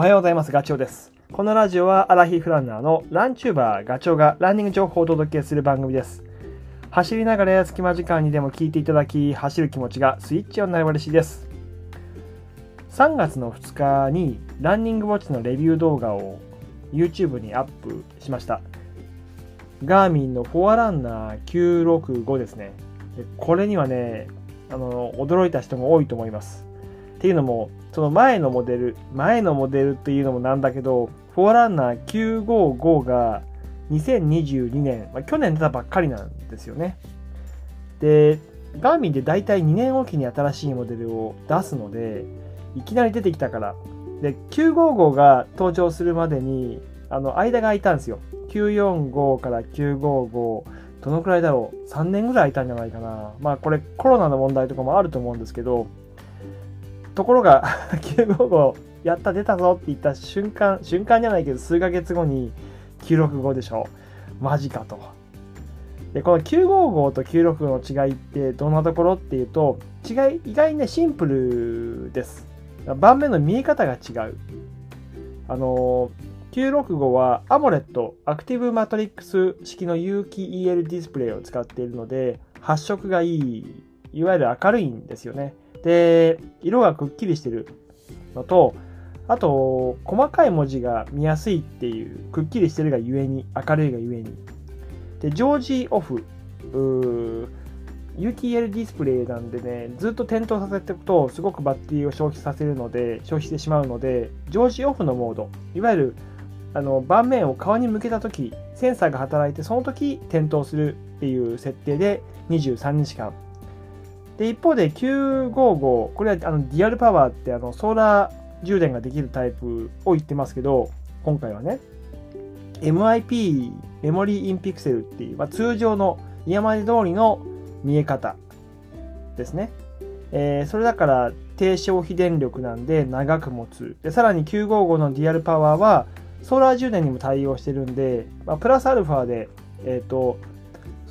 おはようございます。ガチョウです。このラジオはアラヒフランナーのランチューバーガチョウがランニング情報をお届けする番組です。走りながら隙間時間にでも聞いていただき、走る気持ちがスイッチオンになれば嬉しいです。3月の2日にランニングウォッチのレビュー動画を YouTube にアップしました。ガーミンのフォアランナー965ですね。これにはね、あの、驚いた人も多いと思います。っていうのも、その前のモデル、前のモデルっていうのもなんだけど、フォアランナー955が2022年、まあ、去年出たばっかりなんですよね。で、ガーミンで大体2年おきに新しいモデルを出すので、いきなり出てきたから。で、955が登場するまでに、あの、間が空いたんですよ。945から955、どのくらいだろう ?3 年ぐらい空いたんじゃないかな。まあこれコロナの問題とかもあると思うんですけど、ところが 955やった出たぞって言った瞬間瞬間じゃないけど数ヶ月後に965でしょマジかと。でこの955と965の違いってどんなところっていうと違い意外にねシンプルです。盤面の見え方が違う。あの965は AMOLED アクティブマトリックス式の有機 EL ディスプレイを使っているので発色がいいいわゆる明るいんですよね。で、色がくっきりしてるのと、あと、細かい文字が見やすいっていう、くっきりしてるがゆえに、明るいがゆえに。で、常時オフ、有機 EL ディスプレイなんでね、ずっと点灯させておくと、すごくバッテリーを消費させるので、消費してしまうので、常時オフのモード、いわゆるあの盤面を側に向けたとき、センサーが働いて、その時点灯するっていう設定で23日間で、一方で955、これはあの Dual Power ってあのソーラー充電ができるタイプを言ってますけど、今回はね、MIP、 Memory in Pixel っていう、まあ、通常の今まで通りの見え方ですね。えー、それだから低消費電力なんで長く持つ。で、さらに955の Dual Power はソーラー充電にも対応してるんで、まあ、プラスアルファで、えっ、ー、と、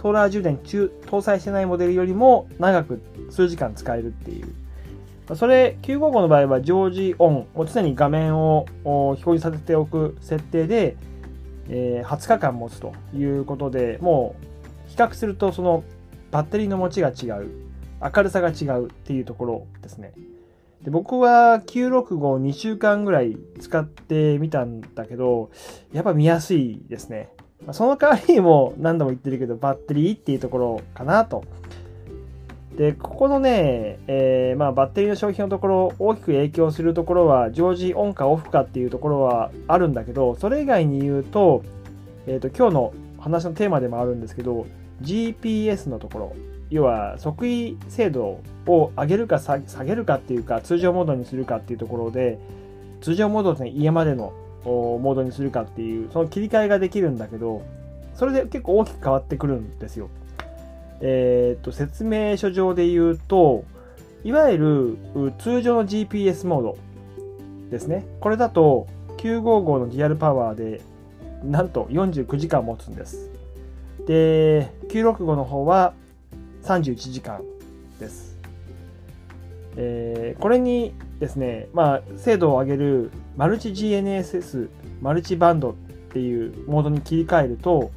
ソーラー充電中搭載してないモデルよりも長く数時間使えるっていう。それ、955の場合は常時オンを常に画面を表示させておく設定で、え、20日間持つということで、もう比較するとそのバッテリーの持ちが違う、明るさが違うっていうところですね。で僕は9652週間ぐらい使ってみたんだけど、やっぱ見やすいですね。その代わりにも何度も言ってるけど、バッテリーっていうところかなと。で、ここのね、えー、まあ、バッテリーの消費のところ、大きく影響するところは、常時オンかオフかっていうところはあるんだけど、それ以外に言うと、え、ー、と、今日の話のテーマでもあるんですけど、GPS のところ、要は測位精度を上げるか下げるかっていうか、通常モードにするかっていうところで、通常モードですね、家までのモードにするかっていうその切り替えができるんだけどそれで結構大きく変わってくるんですよ。えっ、ー、と説明書上で言うといわゆる通常の GPS モードですね。これだと955のリアルパワーでなんと49時間持つんです。で965の方は31時間です。えー、これにですね、まあ、精度を上げるマルチ GNSS、マルチバンドっていうモードに切り替えると、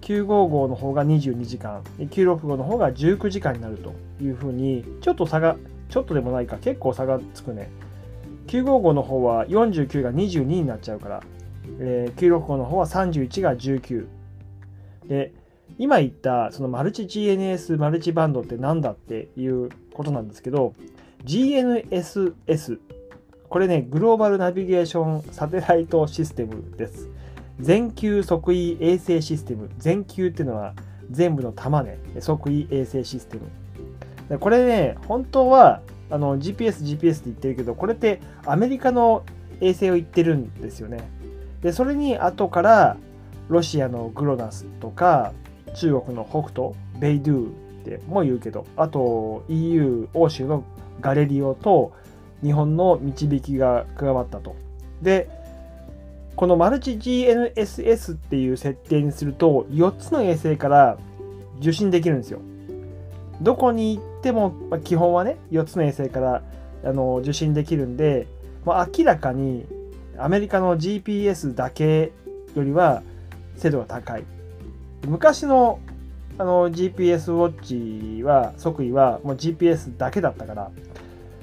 955の方が22時間、965の方が19時間になるというふうに、ちょっと差が、ちょっとでもないか、結構差がつくね。955の方は49が22になっちゃうから、えー、965の方は31が19。で、今言ったそのマルチ GNS マルチバンドって何だっていうことなんですけど、GNSS。これね、グローバルナビゲーションサテライトシステムです。全球測位衛星システム。全球っていうのは全部の玉ね。測位衛星システム。これね、本当はあの GPS、GPS って言ってるけど、これってアメリカの衛星を言ってるんですよね。で、それに後からロシアのグロナスとか、中国の北斗、ベイドゥっても言うけど、あと EU、欧州のガレリオと日本の導きが加わったと。で、このマルチ GNSS っていう設定にすると4つの衛星から受信できるんですよ。どこに行っても、まあ、基本はね4つの衛星からあの受信できるんで、まあ、明らかにアメリカの GPS だけよりは精度が高い。昔のあの GPS ウォッチは、即位はもう GPS だけだったから、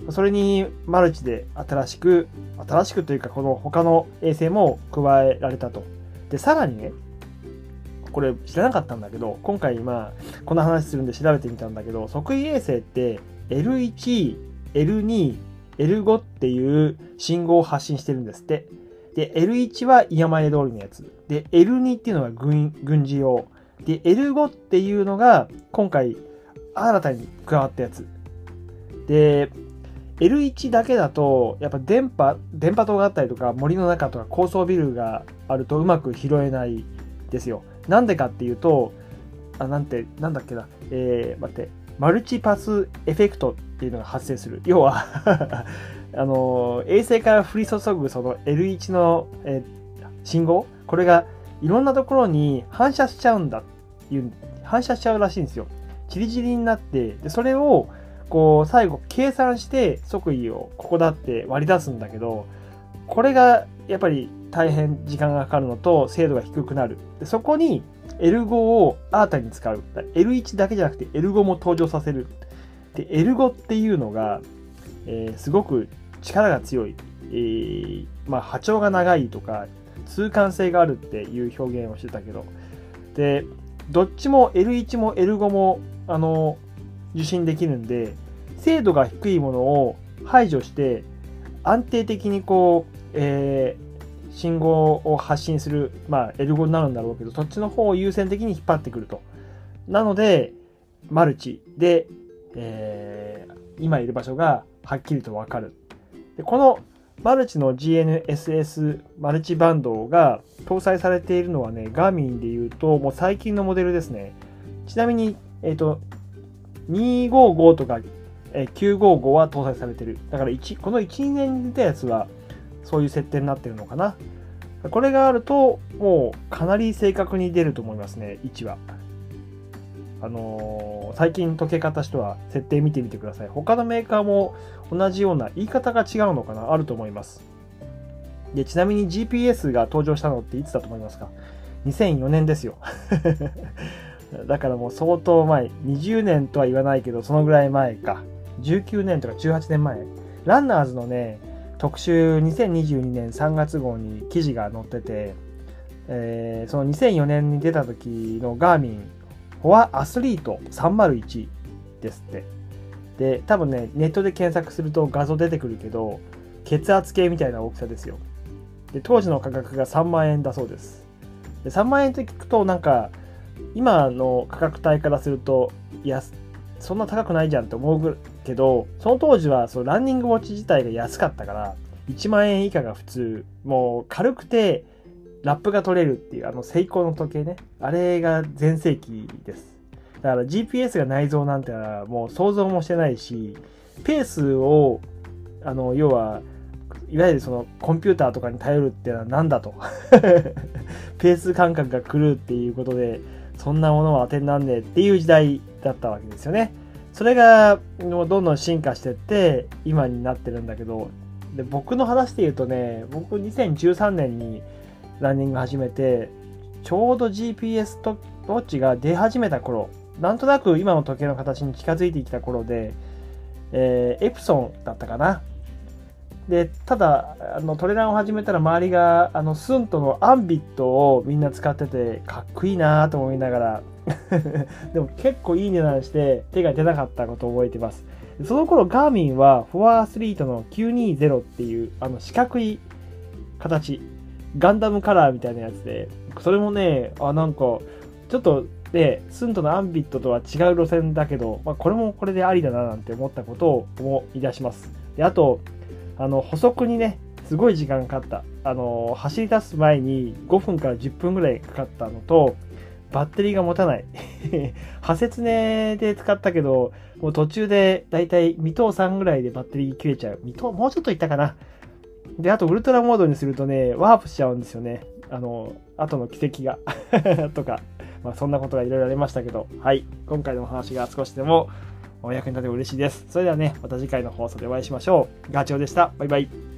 それにマルチで新しく、新しくというかこの他の衛星も加えられたと。で、さらにね、これ知らなかったんだけど、今回まあ、この話するんで調べてみたんだけど、即位衛星って L1、L2、L5 っていう信号を発信してるんですって。で、L1 は山前通りのやつ。で、L2 っていうのが軍軍事用。で、L5 っていうのが今回新たに加わったやつ。で、L1 だけだと、やっぱ電波、電波塔があったりとか、森の中とか高層ビルがあるとうまく拾えないですよ。なんでかっていうと、あ、なんて、なんだっけな、えー、待って、マルチパスエフェクトっていうのが発生する。要は あの、衛星から降り注ぐその L1 の、えー、信号？これがいろんなところに反射しちゃうんだっていう、反射しちゃうらしいんですよ。チリチリになって、でそれを、こう、最後計算して即位をここだって割り出すんだけど、これがやっぱり大変時間がかかるのと精度が低くなる。でそこに L5 を新たに使う。L1 だけじゃなくて L5 も登場させる。で、L5 っていうのが、えー、すごく力が強い。えー、まあ波長が長いとか、通貫性があるっていう表現をしてたけど、で、どっちも L1 も L5 も、あの、受信できるんで、精度が低いものを排除して、安定的にこう、えー、信号を発信する、まあ、L5 になるんだろうけど、そっちの方を優先的に引っ張ってくると。なので、マルチで、えー、今いる場所がはっきりとわかる。でこのマルチの GNSS マルチバンドが搭載されているのはね、ガーミンで言うと、もう最近のモデルですね。ちなみに、えっ、ー、と、255とか、え955は搭載されている。だから1、この1、2年に出たやつは、そういう設定になってるのかな。これがあると、もうかなり正確に出ると思いますね、位置は。あのー、最近時計方とは設定見てみてください。他のメーカーも同じような言い方が違うのかな？あると思います。で、ちなみに GPS が登場したのっていつだと思いますか ?2004 年ですよ。だからもう相当前。20年とは言わないけど、そのぐらい前か。19年とか18年前。ランナーズのね、特集2022年3月号に記事が載ってて、えー、その2004年に出た時のガーミンフォアアスリート301ですって。で、多分ね、ネットで検索すると画像出てくるけど、血圧計みたいな大きさですよ。で、当時の価格が3万円だそうです。で3万円って聞くと、なんか、今の価格帯からすると、いや、そんな高くないじゃんって思うけど、その当時はそのランニングウォッチ自体が安かったから、1万円以下が普通、もう軽くて、ラップが取れるっていう、あの、セイコーの時計ね。あれが全盛期です。だから GPS が内蔵なんてのはもう想像もしてないし、ペースを、あの、要は、いわゆるそのコンピューターとかに頼るっていうのは何だと。ペース感覚が来るっていうことで、そんなものは当てになんねえっていう時代だったわけですよね。それがどんどん進化してって今になってるんだけどで僕の話で言うとね僕2013年にランニング始めて、ちょうど GPS とウォッチが出始めた頃、なんとなく今の時計の形に近づいてきた頃で、えー、エプソンだったかな。で、ただ、あの、トレランを始めたら周りが、あの、スントのアンビットをみんな使ってて、かっこいいなと思いながら、でも結構いい値段して手が出なかったことを覚えてます。その頃ガーミンはフォアアスリートの920っていうあの四角い形ガンダムカラーみたいなやつで、それもね、あ、なんか、ちょっとね、スントのアンビットとは違う路線だけど、まあ、これもこれでありだななんて思ったことを思い出します。で、あと、あの、補足にね、すごい時間かかった。あの、走り出す前に5分から10分ぐらいかかったのと、バッテリーが持たない。破説ねで使ったけど、もう途中でだいたい未踏3ぐらいでバッテリー切れちゃう。未踏、もうちょっといったかな。で、あと、ウルトラモードにするとね、ワープしちゃうんですよね。あの、後の奇跡が とか、まあ、そんなことがいろいろありましたけど、はい。今回のお話が少しでもお役に立てば嬉しいです。それではね、また次回の放送でお会いしましょう。ガチョウでした。バイバイ。